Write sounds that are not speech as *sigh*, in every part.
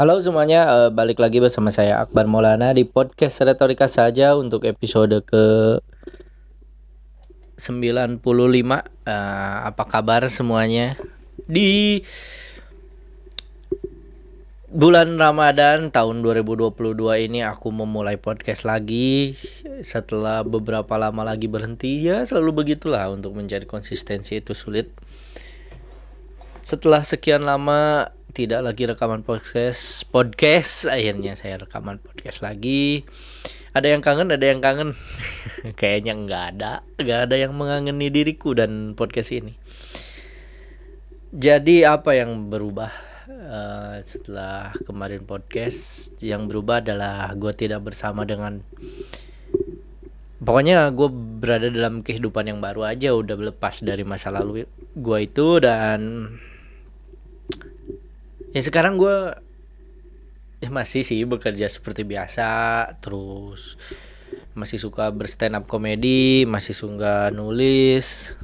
Halo semuanya, uh, balik lagi bersama saya Akbar Maulana di podcast Retorika saja untuk episode ke 95. Uh, apa kabar semuanya? Di bulan Ramadan tahun 2022 ini aku memulai podcast lagi setelah beberapa lama lagi berhenti ya selalu begitulah untuk mencari konsistensi itu sulit setelah sekian lama tidak lagi rekaman podcast podcast. Akhirnya saya rekaman podcast lagi. Ada yang kangen ada yang kangen. *laughs* Kayaknya nggak ada nggak ada yang mengangeni diriku dan podcast ini. Jadi apa yang berubah uh, setelah kemarin podcast? Yang berubah adalah gue tidak bersama dengan pokoknya gue berada dalam kehidupan yang baru aja udah lepas dari masa lalu gue itu dan ya sekarang gue ya masih sih bekerja seperti biasa terus masih suka berstand up komedi masih suka nulis.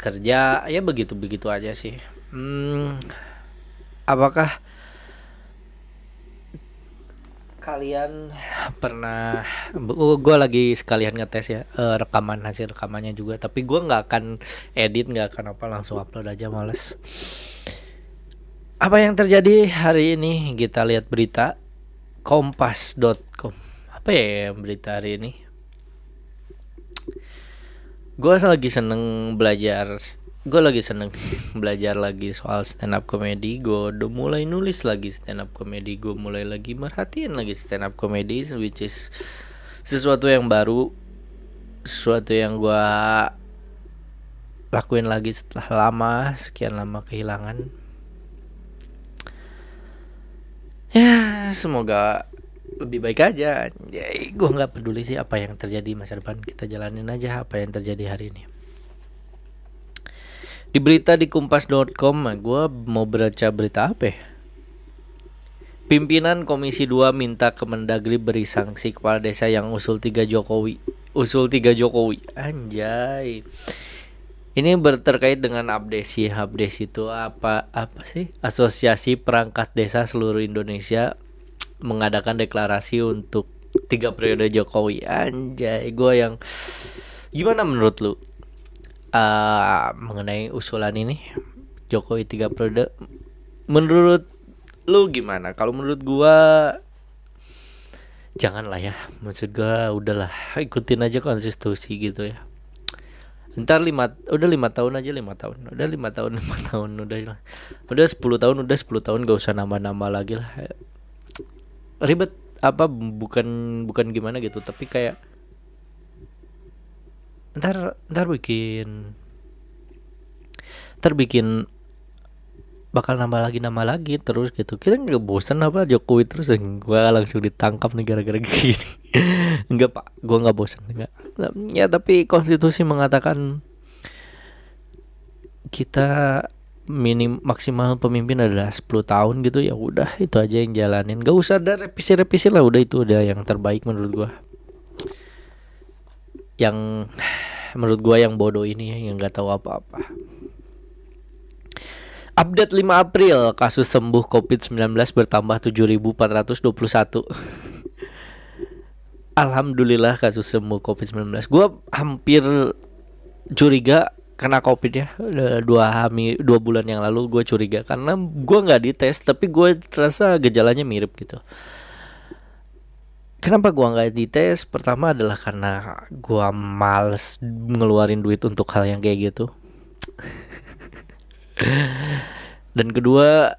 Kerja ya begitu begitu aja sih. Hmm, apakah kalian? Pernah. Oh, gue lagi sekalian ngetes ya uh, rekaman hasil rekamannya juga. Tapi gue nggak akan edit nggak akan apa langsung upload aja males. Apa yang terjadi hari ini? Kita lihat berita. Kompas.com apa ya berita hari ini? Gue lagi seneng belajar gue lagi seneng belajar lagi soal stand up comedy gue udah mulai nulis lagi stand up comedy gue mulai lagi merhatiin lagi stand up comedy which is sesuatu yang baru sesuatu yang gue lakuin lagi setelah lama sekian lama kehilangan. Ya semoga lebih baik aja. Gue nggak peduli sih apa yang terjadi masa depan. Kita jalanin aja apa yang terjadi hari ini di berita di kompas.com gue mau baca berita apa ya? Pimpinan Komisi 2 minta Kemendagri beri sanksi kepala desa yang usul tiga Jokowi. Usul tiga Jokowi. Anjay. Ini berterkait dengan abdesi. Abdesi itu apa apa sih? Asosiasi Perangkat Desa seluruh Indonesia mengadakan deklarasi untuk tiga periode Jokowi. Anjay, gue yang gimana menurut lu? Uh, mengenai usulan ini Jokowi tiga periode menurut lu gimana? Kalau menurut gua janganlah ya. Maksud gua udahlah ikutin aja konstitusi gitu ya. Ntar lima udah lima tahun aja lima tahun. Udah lima tahun *laughs* lima tahun udah udah sepuluh tahun udah sepuluh tahun gak usah nama-nama lagi lah. Ribet apa bukan bukan gimana gitu tapi kayak ntar ntar bikin ntar bikin bakal nambah lagi nama lagi terus gitu. Kita nggak bosan apa Jokowi terus gua langsung ditangkap nih gara-gara *laughs* gini. Enggak pak. Gua nggak bosan enggak ya tapi konstitusi mengatakan kita minim maksimal pemimpin adalah 10 tahun gitu ya udah itu aja yang jalanin. Gak usah ada revisi-revisi lah udah itu udah yang terbaik menurut gua yang menurut gue yang bodoh ini ya, yang nggak tahu apa-apa. Update 5 April, kasus sembuh COVID-19 bertambah 7.421. Alhamdulillah kasus sembuh COVID-19. Gue hampir curiga kena COVID ya dua hami dua bulan yang lalu gue curiga karena gue nggak dites tapi gue terasa gejalanya mirip gitu Kenapa gua nggak dites? Pertama adalah karena gua males ngeluarin duit untuk hal yang kayak gitu. *laughs* Dan kedua,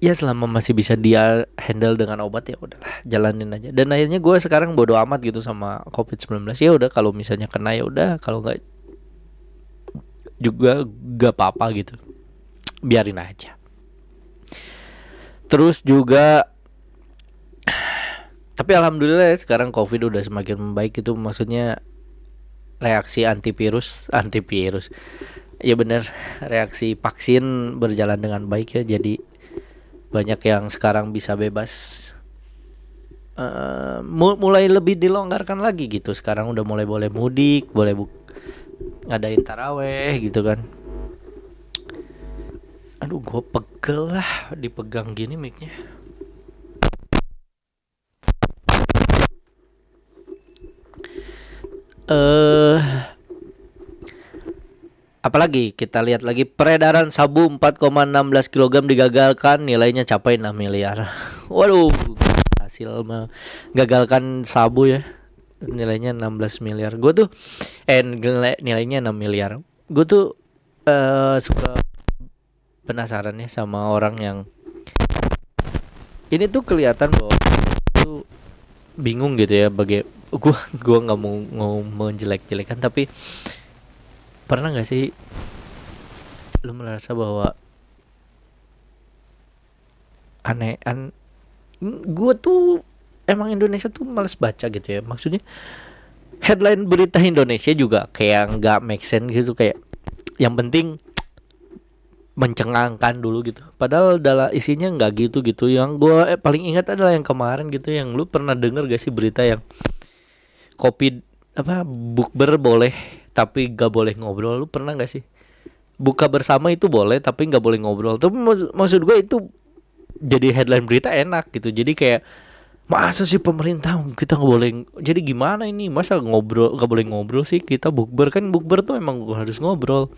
ya selama masih bisa dia handle dengan obat ya udahlah jalanin aja. Dan akhirnya gue sekarang bodo amat gitu sama COVID-19. Ya udah kalau misalnya kena ya udah, kalau nggak juga gak apa-apa gitu. Biarin aja. Terus juga tapi alhamdulillah ya, sekarang covid udah semakin membaik itu maksudnya reaksi antivirus *laughs* antivirus. Ya benar reaksi vaksin berjalan dengan baik ya jadi banyak yang sekarang bisa bebas. Uh, mulai lebih dilonggarkan lagi gitu sekarang udah mulai boleh mudik boleh bu ngadain taraweh gitu kan. Aduh gue pegel lah dipegang gini micnya eh apalagi kita lihat lagi peredaran sabu 4,16 kg digagalkan nilainya capai 6 miliar. *laughs* Waduh hasil menggagalkan sabu ya. Nilainya 16 miliar. Gue tuh eh nilainya 6 miliar. Gue tuh uh, suka penasaran ya sama orang yang ini tuh kelihatan bahwa tuh bingung gitu ya bagi gua gua nggak mau mau menjelek-jelekan tapi pernah nggak sih lu merasa bahwa aneh an gue tuh emang Indonesia tuh males baca gitu ya maksudnya headline berita Indonesia juga kayak nggak make sense gitu kayak yang penting mencengangkan dulu gitu. Padahal dalam isinya nggak gitu gitu. Yang gue eh, paling ingat adalah yang kemarin gitu yang lu pernah denger gak sih berita yang kopi apa bukber boleh tapi gak boleh ngobrol. Lu pernah gak sih? Buka bersama itu boleh tapi nggak boleh ngobrol. Tapi mak maksud gue itu jadi headline berita enak gitu. Jadi kayak masa sih pemerintah kita nggak boleh jadi gimana ini masa ngobrol nggak boleh ngobrol sih kita bukber kan bukber tuh emang harus ngobrol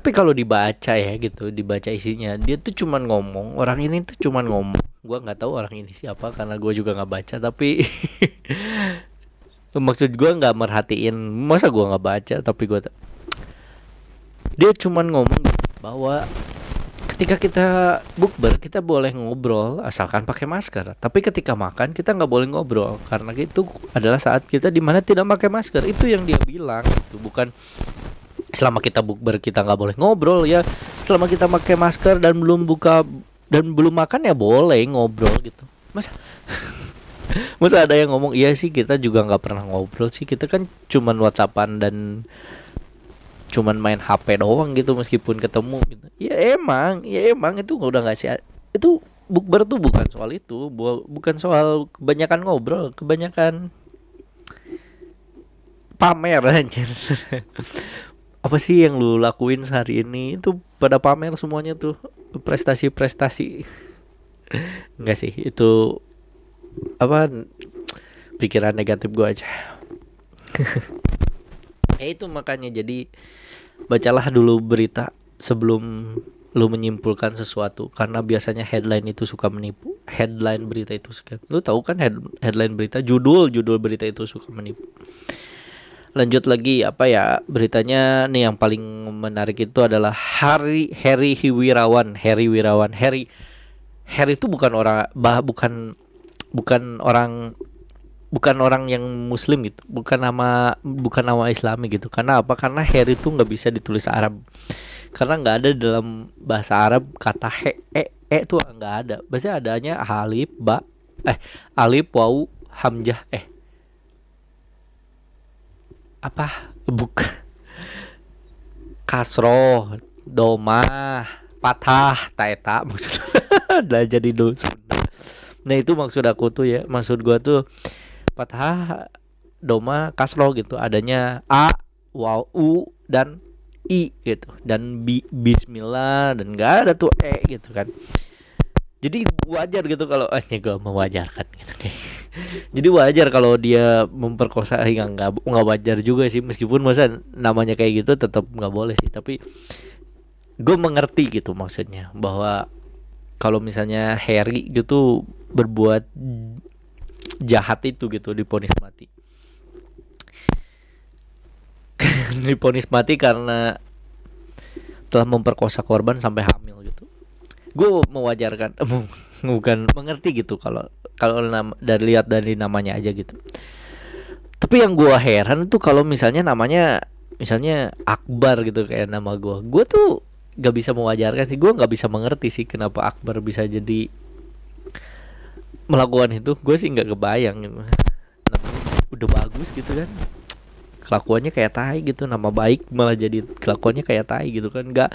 tapi kalau dibaca ya gitu dibaca isinya dia tuh cuman ngomong orang ini tuh cuman ngomong. Gue nggak tahu orang ini siapa karena gue juga nggak baca tapi *laughs* maksud gue nggak merhatiin. Masa gue nggak baca tapi gue dia cuman ngomong bahwa ketika kita bukber kita boleh ngobrol asalkan pakai masker. Tapi ketika makan kita nggak boleh ngobrol. Karena itu adalah saat kita di mana tidak pakai masker. Itu yang dia bilang itu bukan selama kita bukber kita nggak boleh ngobrol ya. Selama kita pakai masker dan belum buka dan belum makan ya boleh ngobrol gitu. Masa? *laughs* Masa ada yang ngomong iya sih kita juga nggak pernah ngobrol sih. Kita kan cuman whatsappan dan cuman main HP doang gitu meskipun ketemu gitu. Ya emang ya emang itu udah nggak sih itu bukber tuh bukan soal itu bukan soal kebanyakan ngobrol kebanyakan pamer *laughs* anjir. Apa sih yang lu lakuin sehari ini? Itu pada pamer semuanya tuh prestasi-prestasi. Enggak sih itu apa pikiran negatif gua aja. *laughs* Ya itu makanya jadi bacalah dulu berita sebelum lu menyimpulkan sesuatu karena biasanya headline itu suka menipu. Headline berita itu suka lu tahu kan head, headline berita? Judul judul berita itu suka menipu. Lanjut lagi apa ya beritanya nih yang paling menarik itu adalah Harry Harry Wirawan Harry Wirawan. Harry Harry itu bukan orang bah bukan bukan orang bukan orang yang muslim gitu bukan nama bukan nama islami gitu. Karena apa? Karena Harry itu nggak bisa ditulis Arab. Karena nggak ada dalam bahasa Arab kata he e e itu nggak ada. Biasanya adanya alif ba eh alif wau hamzah eh. Apa? Buk. Kasro doma patah taeta maksud *laughs* udah jadi dulu nah itu maksud aku tuh ya. Maksud gua tuh patah doma kasro gitu. Adanya a waw u dan i gitu. Dan bi bismillah dan gak ada tuh e gitu kan. Jadi wajar gitu kalau ah gue mewajarkan gitu jadi wajar kalau dia memperkosa hingga nggak nggak wajar juga sih. Meskipun masa namanya kayak gitu tetap nggak boleh sih. Tapi gue mengerti gitu maksudnya bahwa kalau misalnya Harry gitu berbuat jahat itu gitu diponis mati. *laughs* Diponis mati karena telah memperkosa korban sampai hamil gue mewajarkan *laughs* bukan mengerti gitu kalau kalau dari lihat dari namanya aja gitu. Tapi yang gue heran tuh kalau misalnya namanya misalnya Akbar gitu kayak nama gue gue tuh gak bisa mewajarkan sih gue nggak bisa mengerti sih kenapa Akbar bisa jadi melakukan itu gue sih nggak kebayang gitu. udah bagus gitu kan. Kelakuannya kayak tai gitu nama baik malah jadi kelakuannya kayak tai gitu kan. Nggak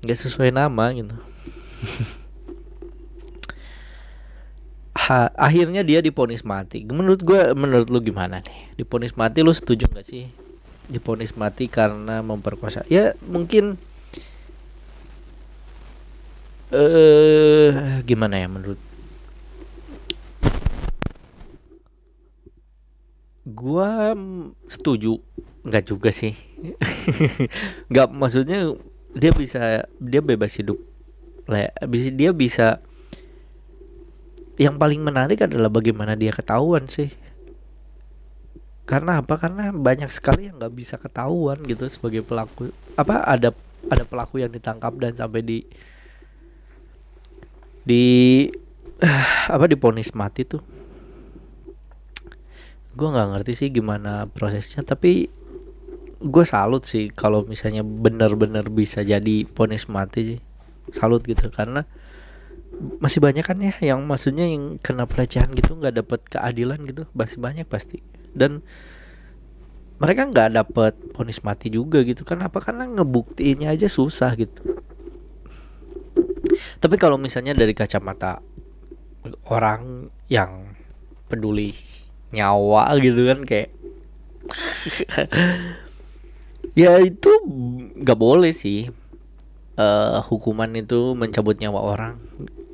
nggak sesuai nama gitu. *laughs* Ha, akhirnya dia diponis mati. Menurut gue menurut lu gimana nih? Diponis mati lu setuju nggak sih? Diponis mati karena memperkosa. Ya mungkin eh gimana ya menurut gua setuju. Nggak juga sih. *laughs* Nggak maksudnya dia bisa dia bebas hidup. Dia bisa. Yang paling menarik adalah bagaimana dia ketahuan sih. Karena apa? Karena banyak sekali yang nggak bisa ketahuan gitu sebagai pelaku. Apa ada ada pelaku yang ditangkap dan sampai di di *sighs* apa diponis mati tuh gue nggak ngerti sih gimana prosesnya tapi gue salut sih kalau misalnya benar-benar bisa jadi ponis mati sih. Salut gitu karena masih banyak kan ya yang maksudnya yang kena pelecehan gitu nggak dapat keadilan gitu. Masih banyak pasti. Dan mereka nggak dapat ponis mati juga gitu. Kan apa karena ngebuktiinnya aja susah gitu. Tapi kalau misalnya dari kacamata orang yang peduli nyawa gitu kan kayak *laughs* ya itu nggak boleh sih. Uh, hukuman itu mencabut nyawa orang.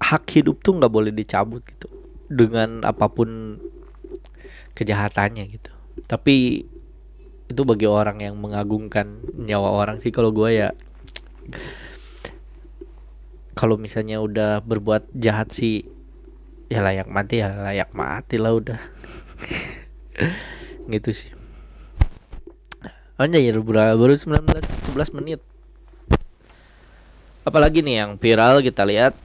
Hak hidup tuh nggak boleh dicabut gitu. Dengan apa pun kejahatannya gitu. Tapi itu bagi orang yang mengagungkan nyawa orang sih kalau gue ya. Kalau misalnya udah berbuat jahat sih ya layak mati ya layak mati lah udah *laughs* gitu sih Anjay baru 19 11 menit apalagi nih yang viral kita lihat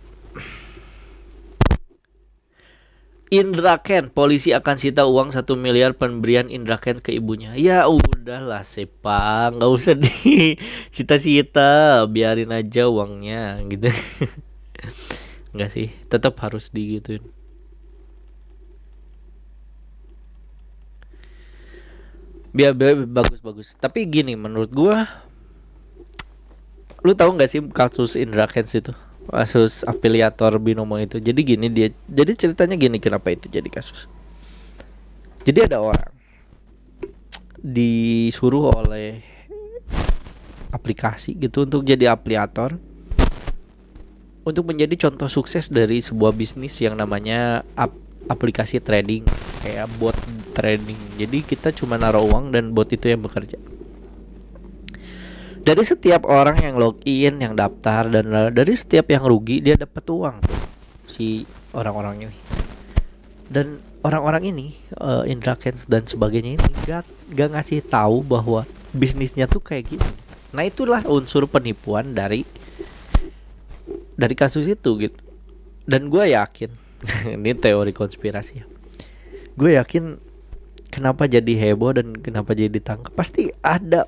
Indra Ken, polisi akan sita uang satu miliar pemberian Indra Ken ke ibunya. Ya udahlah sepang, nggak usah di *laughs* cita-cita, biarin aja uangnya gitu. *laughs* Enggak sih, tetap harus digituin. Biar, biar bagus bagus. Tapi gini menurut gua, lu tahu nggak sih kasus Indra Ken itu? kasus afiliator binomo itu jadi gini dia jadi ceritanya gini kenapa itu jadi kasus jadi ada orang disuruh oleh aplikasi gitu untuk jadi afiliator untuk menjadi contoh sukses dari sebuah bisnis yang namanya aplikasi trading kayak bot trading. Jadi kita cuma naruh uang dan bot itu yang bekerja. Dari setiap orang yang login yang daftar dan dari setiap yang rugi dia dapat uang. Tuh si orang-orang ini. Dan orang-orang ini uh, Indra Kens dan sebagainya ini gak, gak ngasih tahu bahwa bisnisnya tuh kayak gitu nah itulah unsur penipuan dari dari kasus itu gitu. Dan gue yakin *laughs* ini teori konspirasi ya. Gue yakin kenapa jadi heboh dan kenapa jadi ditangkap? Pasti ada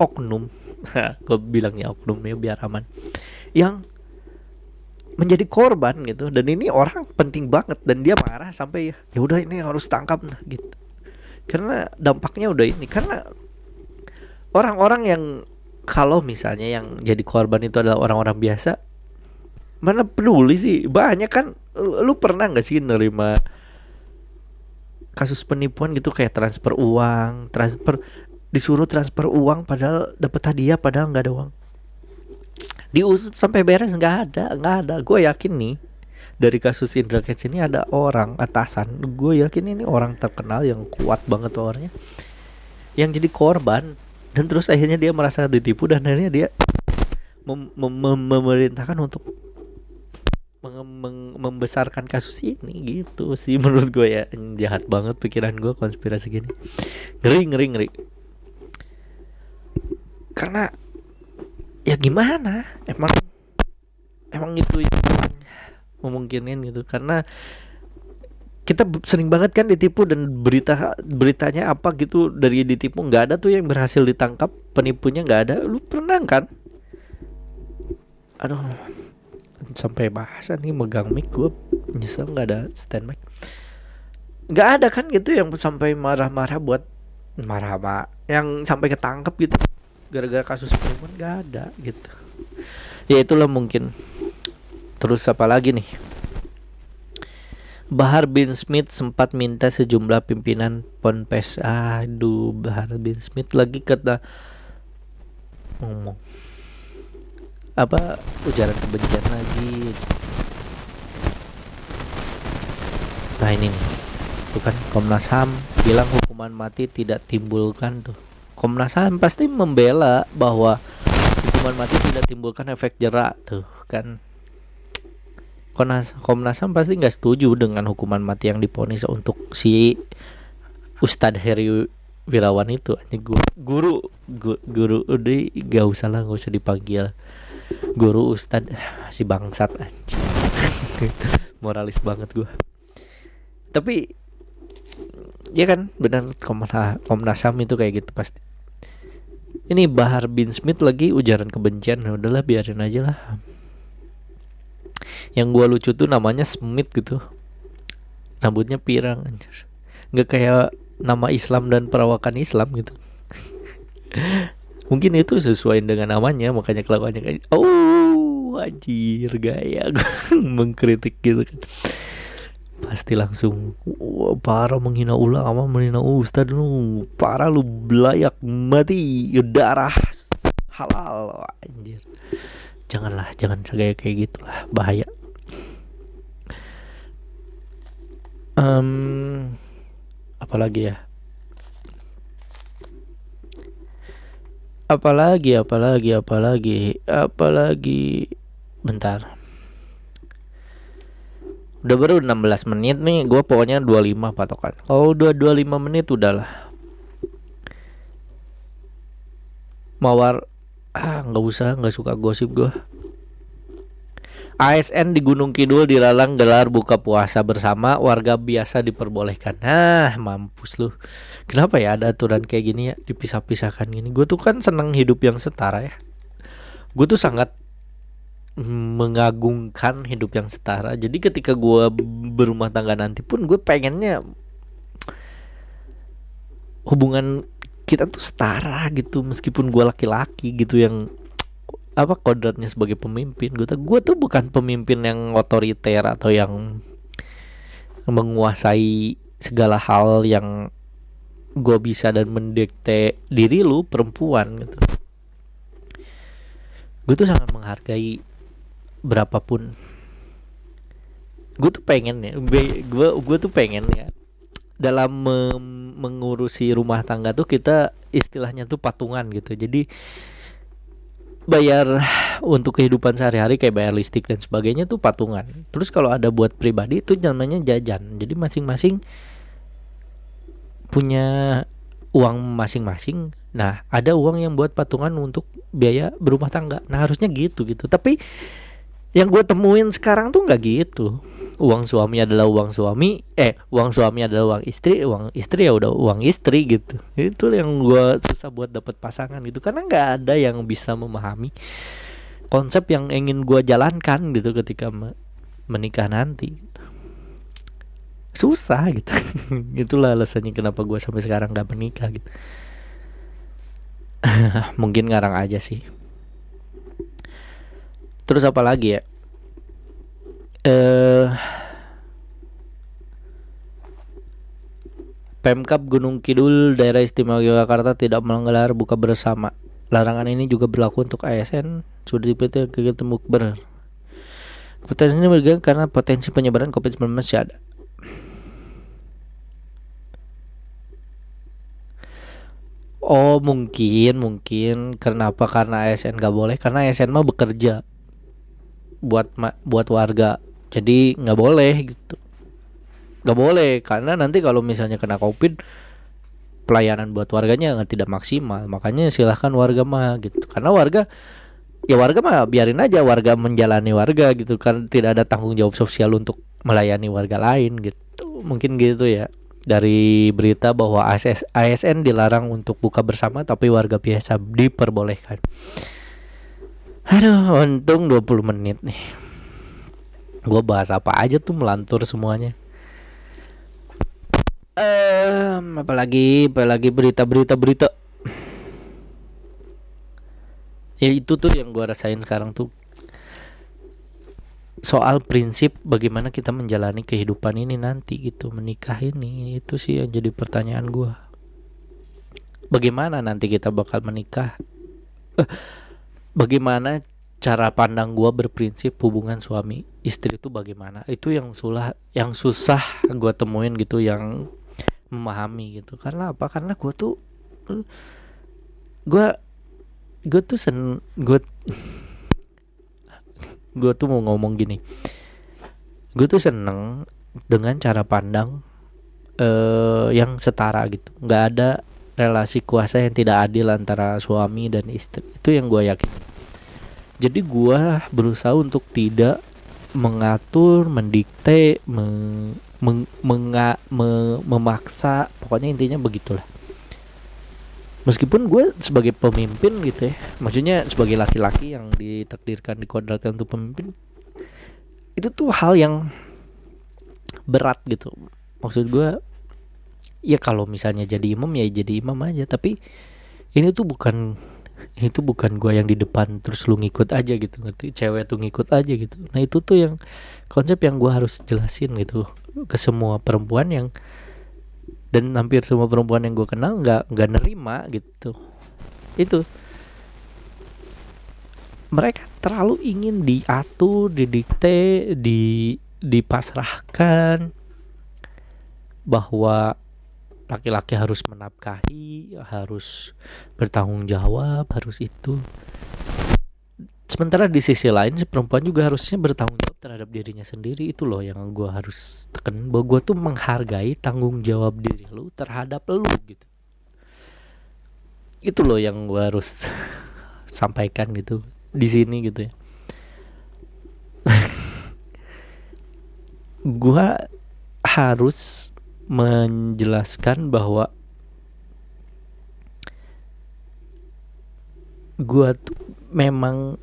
oknum. *laughs* Gue bilangnya oknum ya biar aman. Yang menjadi korban gitu. Dan ini orang penting banget dan dia marah sampai ya udah ini harus tangkap nah gitu. Karena dampaknya udah ini. Karena orang-orang yang kalau misalnya yang jadi korban itu adalah orang-orang biasa mana peduli sih? Banyak kan? Lu pernah nggak sih nerima kasus penipuan gitu? Kayak transfer uang transfer disuruh transfer uang padahal dapat hadiah padahal nggak ada uang. Diusut sampai beres nggak ada nggak ada. Gue yakin nih dari kasus Indra Kents ini ada orang atasan. Gue yakin ini orang terkenal yang kuat banget orangnya. Yang jadi korban dan terus akhirnya dia merasa ditipu dan akhirnya dia mem mem memerintahkan untuk membesarkan kasus ini gitu sih. *laughs* Menurut gue ya jahat banget pikiran gue konspirasi gini. Ngeri ngeri ngeri. Karena ya gimana? Emang emang itu memungkinin gitu. Karena kita sering banget kan ditipu dan berita beritanya apa gitu dari ditipu nggak ada tuh yang berhasil ditangkap penipunya nggak ada. Lu pernah kan? Aduh sampai bahasa nih megang mic gue nyesel nggak ada stand mic. Nggak ada kan gitu yang sampai marah-marah buat marah-marah yang sampai ketangkep gitu. Gara-gara kasus penipuan gak ada gitu. Ya itulah mungkin. Terus apa lagi nih? Bahar bin Smith sempat minta sejumlah pimpinan ponpes. Aduh, Bahar bin Smith lagi kata ngomong apa? Ujaran kebencian lagi. Nah ini nih, tuh kan Komnas HAM bilang hukuman mati tidak timbulkan tuh. Komnas HAM pasti membela bahwa hukuman mati tidak timbulkan efek jerak tuh kan. Komnas Komnas HAM pasti nggak setuju dengan hukuman mati yang diponis untuk si Ustadz Heri Wirawan itu. Hanya guru guru guru, guru udah gak usah lah gak usah dipanggil guru Ustadz si bangsat aja *laughs* moralis banget gua. Tapi ya kan benar Komnas HAM itu kayak gitu pasti. Ini Bahar bin Smith lagi ujaran kebencian. Ya udahlah biarin aja lah. Yang gua lucu tuh namanya Smith gitu. Rambutnya pirang anjir. Nggak kayak nama Islam dan perawakan Islam gitu *laughs* mungkin itu sesuai dengan namanya makanya kelakuannya kayak oh anjir gaya *laughs* mengkritik gitu kan. Pasti langsung wah, parah menghina ulama menghina ustad lu? Parah lu belayak mati darah halal anjir. Janganlah jangan kayak kayak gitulah bahaya. Um, apalagi ya apalagi apalagi apalagi apalagi. Bentar. Udah baru 16 menit nih gue pokoknya 25 patokan. Kalau udah 25 menit udahlah. Mawar ah nggak usah nggak suka gosip gue ASN di Gunung Kidul dilarang gelar buka puasa bersama warga biasa diperbolehkan. Nah, mampus lu. Kenapa ya ada aturan kayak gini ya dipisah-pisahkan gini? Gue tuh kan seneng hidup yang setara ya. Gue tuh sangat mengagungkan hidup yang setara. Jadi ketika gue berumah tangga nanti pun gue pengennya hubungan kita tuh setara gitu meskipun gue laki-laki gitu yang apa kodratnya sebagai pemimpin gue tuh gue tuh bukan pemimpin yang otoriter atau yang menguasai segala hal yang gue bisa dan mendikte diri lu perempuan gitu. Gue tuh sangat menghargai berapapun. Gue tuh pengen ya gue gue tuh pengen ya dalam mengurusi rumah tangga tuh kita istilahnya tuh patungan gitu. Jadi bayar untuk kehidupan sehari-hari kayak bayar listrik dan sebagainya tuh patungan. Terus kalau ada buat pribadi itu namanya jajan. Jadi masing-masing punya uang masing-masing. Nah, ada uang yang buat patungan untuk biaya berumah tangga. Nah, harusnya gitu gitu. Tapi yang gue temuin sekarang tuh nggak gitu. Uang suami adalah uang suami eh uang suami adalah uang istri uang istri ya udah uang istri gitu. Itu yang gue susah buat dapat pasangan gitu karena nggak ada yang bisa memahami konsep yang ingin gue jalankan gitu ketika menikah nanti. Susah gitu. *laughs* Itulah alasannya kenapa gue sampai sekarang nggak menikah gitu. *laughs* Mungkin ngarang aja sih terus apa lagi ya eh Pemkap Gunung Kidul Daerah Istimewa Yogyakarta tidak menggelar buka bersama. Larangan ini juga berlaku untuk ASN sudah dipilih kegiatan mukber. Potensi ini bergantung karena potensi penyebaran COVID-19 masih ada. Oh mungkin mungkin kenapa karena ASN gak boleh karena ASN mah bekerja buat buat warga. Jadi nggak boleh gitu. Nggak boleh karena nanti kalau misalnya kena covid pelayanan buat warganya nggak tidak maksimal. Makanya silahkan warga mah gitu. Karena warga ya warga mah biarin aja warga menjalani warga gitu. Kan tidak ada tanggung jawab sosial untuk melayani warga lain gitu. Mungkin gitu ya. Dari berita bahwa ASN dilarang untuk buka bersama tapi warga biasa diperbolehkan Aduh, untung 20 menit nih. Gue bahas apa aja tuh melantur semuanya. Um, apalagi, apalagi berita-berita berita. Ya itu tuh yang gue rasain sekarang tuh. soal prinsip bagaimana kita menjalani kehidupan ini nanti gitu menikah ini itu sih yang jadi pertanyaan gue bagaimana nanti kita bakal menikah eh, bagaimana cara pandang gue berprinsip hubungan suami istri itu bagaimana? Itu yang sulah yang susah gue temuin gitu yang memahami gitu. Karena apa? Karena gue tuh gue gue tuh sen gue *laughs* gue tuh mau ngomong gini. Gue tuh seneng dengan cara pandang uh, yang setara gitu. Nggak ada relasi kuasa yang tidak adil antara suami dan istri. Itu yang gue yakin jadi gue berusaha untuk tidak mengatur, mendikte, meng, meng, menga, me, memaksa, pokoknya intinya begitulah. Meskipun gue sebagai pemimpin gitu ya, maksudnya sebagai laki-laki yang ditakdirkan dikodratkan untuk pemimpin, itu tuh hal yang berat gitu. Maksud gue, ya kalau misalnya jadi imam ya jadi imam aja, tapi ini tuh bukan itu bukan gue yang di depan terus lu ngikut aja gitu ngerti? Cewek tuh ngikut aja gitu. Nah itu tuh yang konsep yang gue harus jelasin gitu ke semua perempuan yang dan hampir semua perempuan yang gue kenal nggak nggak nerima gitu. Itu. Mereka terlalu ingin diatur didikte di dipasrahkan bahwa laki-laki harus menafkahi, harus bertanggung jawab, harus itu. Sementara di sisi lain si perempuan juga harusnya bertanggung jawab terhadap dirinya sendiri itu loh yang gue harus tekan bahwa gue tuh menghargai tanggung jawab diri lu terhadap lu gitu. Itu loh yang gue harus *laughs* sampaikan gitu di sini gitu ya. *laughs* gue harus menjelaskan bahwa gua tuh memang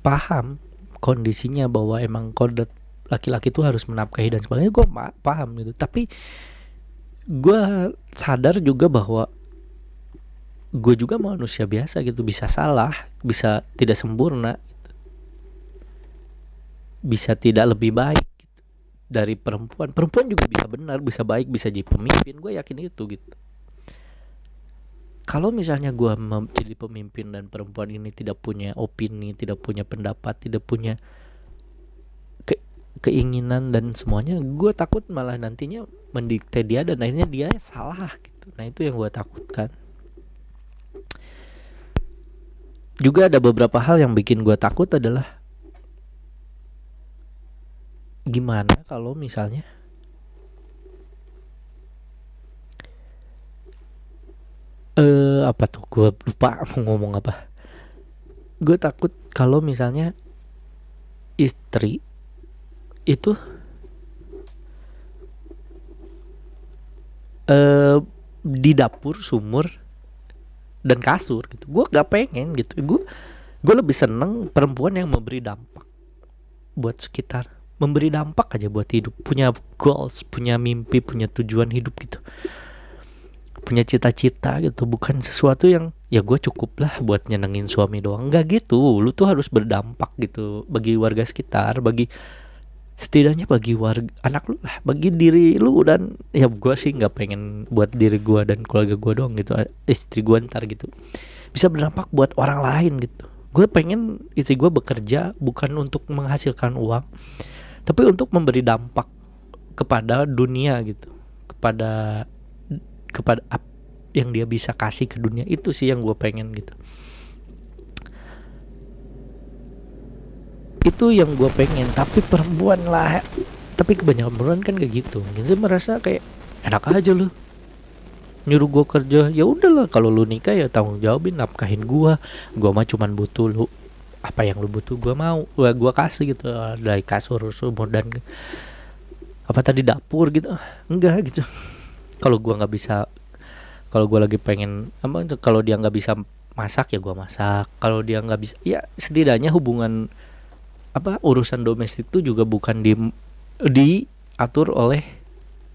paham kondisinya bahwa emang kodrat laki-laki tuh harus menafkahi dan sebagainya. Gue paham gitu. Tapi gue sadar juga bahwa gue juga manusia biasa gitu. Bisa salah bisa tidak sempurna gitu. bisa tidak lebih baik dari perempuan. Perempuan juga bisa benar bisa baik bisa jadi pemimpin. Gue yakin itu gitu. Kalau misalnya gue jadi pemimpin dan perempuan ini tidak punya opini tidak punya pendapat tidak punya ke keinginan dan semuanya gue takut malah nantinya mendikte dia dan akhirnya dia salah gitu. Nah itu yang gue takutkan. Juga ada beberapa hal yang bikin gue takut adalah gimana kalau misalnya? Eh apa tuh? Gue lupa *laughs* mau ngomong apa. Gue takut kalau misalnya istri itu eh di dapur sumur dan kasur gitu. Gue gak pengen gitu. Gue gue lebih seneng perempuan yang memberi dampak buat sekitar memberi dampak aja buat hidup. Punya goals punya mimpi punya tujuan hidup gitu. Punya cita-cita gitu. Bukan sesuatu yang ya gue cukup lah buat nyenengin suami doang. Nggak gitu. Lu tuh harus berdampak gitu bagi warga sekitar bagi setidaknya bagi warga anak lu lah bagi diri lu dan ya gue sih nggak pengen buat diri gue dan keluarga gue doang gitu. Istri gue ntar gitu. Bisa berdampak buat orang lain gitu. Gue pengen istri gue bekerja bukan untuk menghasilkan uang tapi untuk memberi dampak kepada dunia gitu kepada kepada yang dia bisa kasih ke dunia itu sih yang gue pengen gitu. Itu yang gue pengen tapi perempuan lah. Tapi kebanyakan perempuan kan kayak gitu. Gitu merasa kayak enak aja lu. Nyuruh gue kerja ya udahlah. Kalau lu nikah ya tanggung jawabin nafkahin gue gue mah cuman butuh lu apa yang lu butuh gue mau gue gua kasih gitu dari kasur sumur dan apa tadi dapur gitu. Enggak gitu. *laughs* Kalau gue nggak bisa kalau gue lagi pengen apa kalau dia nggak bisa masak ya gue masak. Kalau dia nggak bisa ya setidaknya hubungan apa urusan domestik itu juga bukan di diatur oleh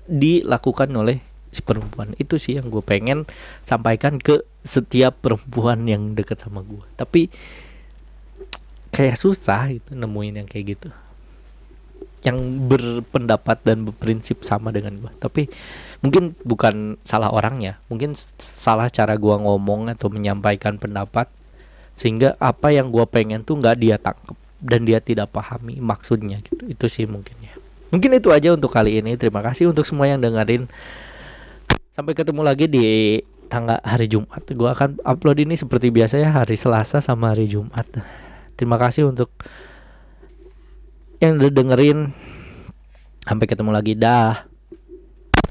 dilakukan oleh si perempuan. Itu sih yang gue pengen sampaikan ke setiap perempuan yang deket sama gue tapi kayak susah itu nemuin yang kayak gitu. Yang berpendapat dan berprinsip sama dengan gue tapi mungkin bukan salah orangnya. Mungkin salah cara gue ngomong atau menyampaikan pendapat. Sehingga apa yang gue pengen tuh nggak dia tangkap dan dia tidak pahami maksudnya gitu. Itu sih mungkin ya. Mungkin itu aja untuk kali ini. Terima kasih untuk semua yang dengerin. Sampai ketemu lagi di tangga hari Jumat. Gue akan upload ini seperti biasa ya hari Selasa sama hari Jumat terima kasih untuk yang udah dengerin. Sampai ketemu lagi dah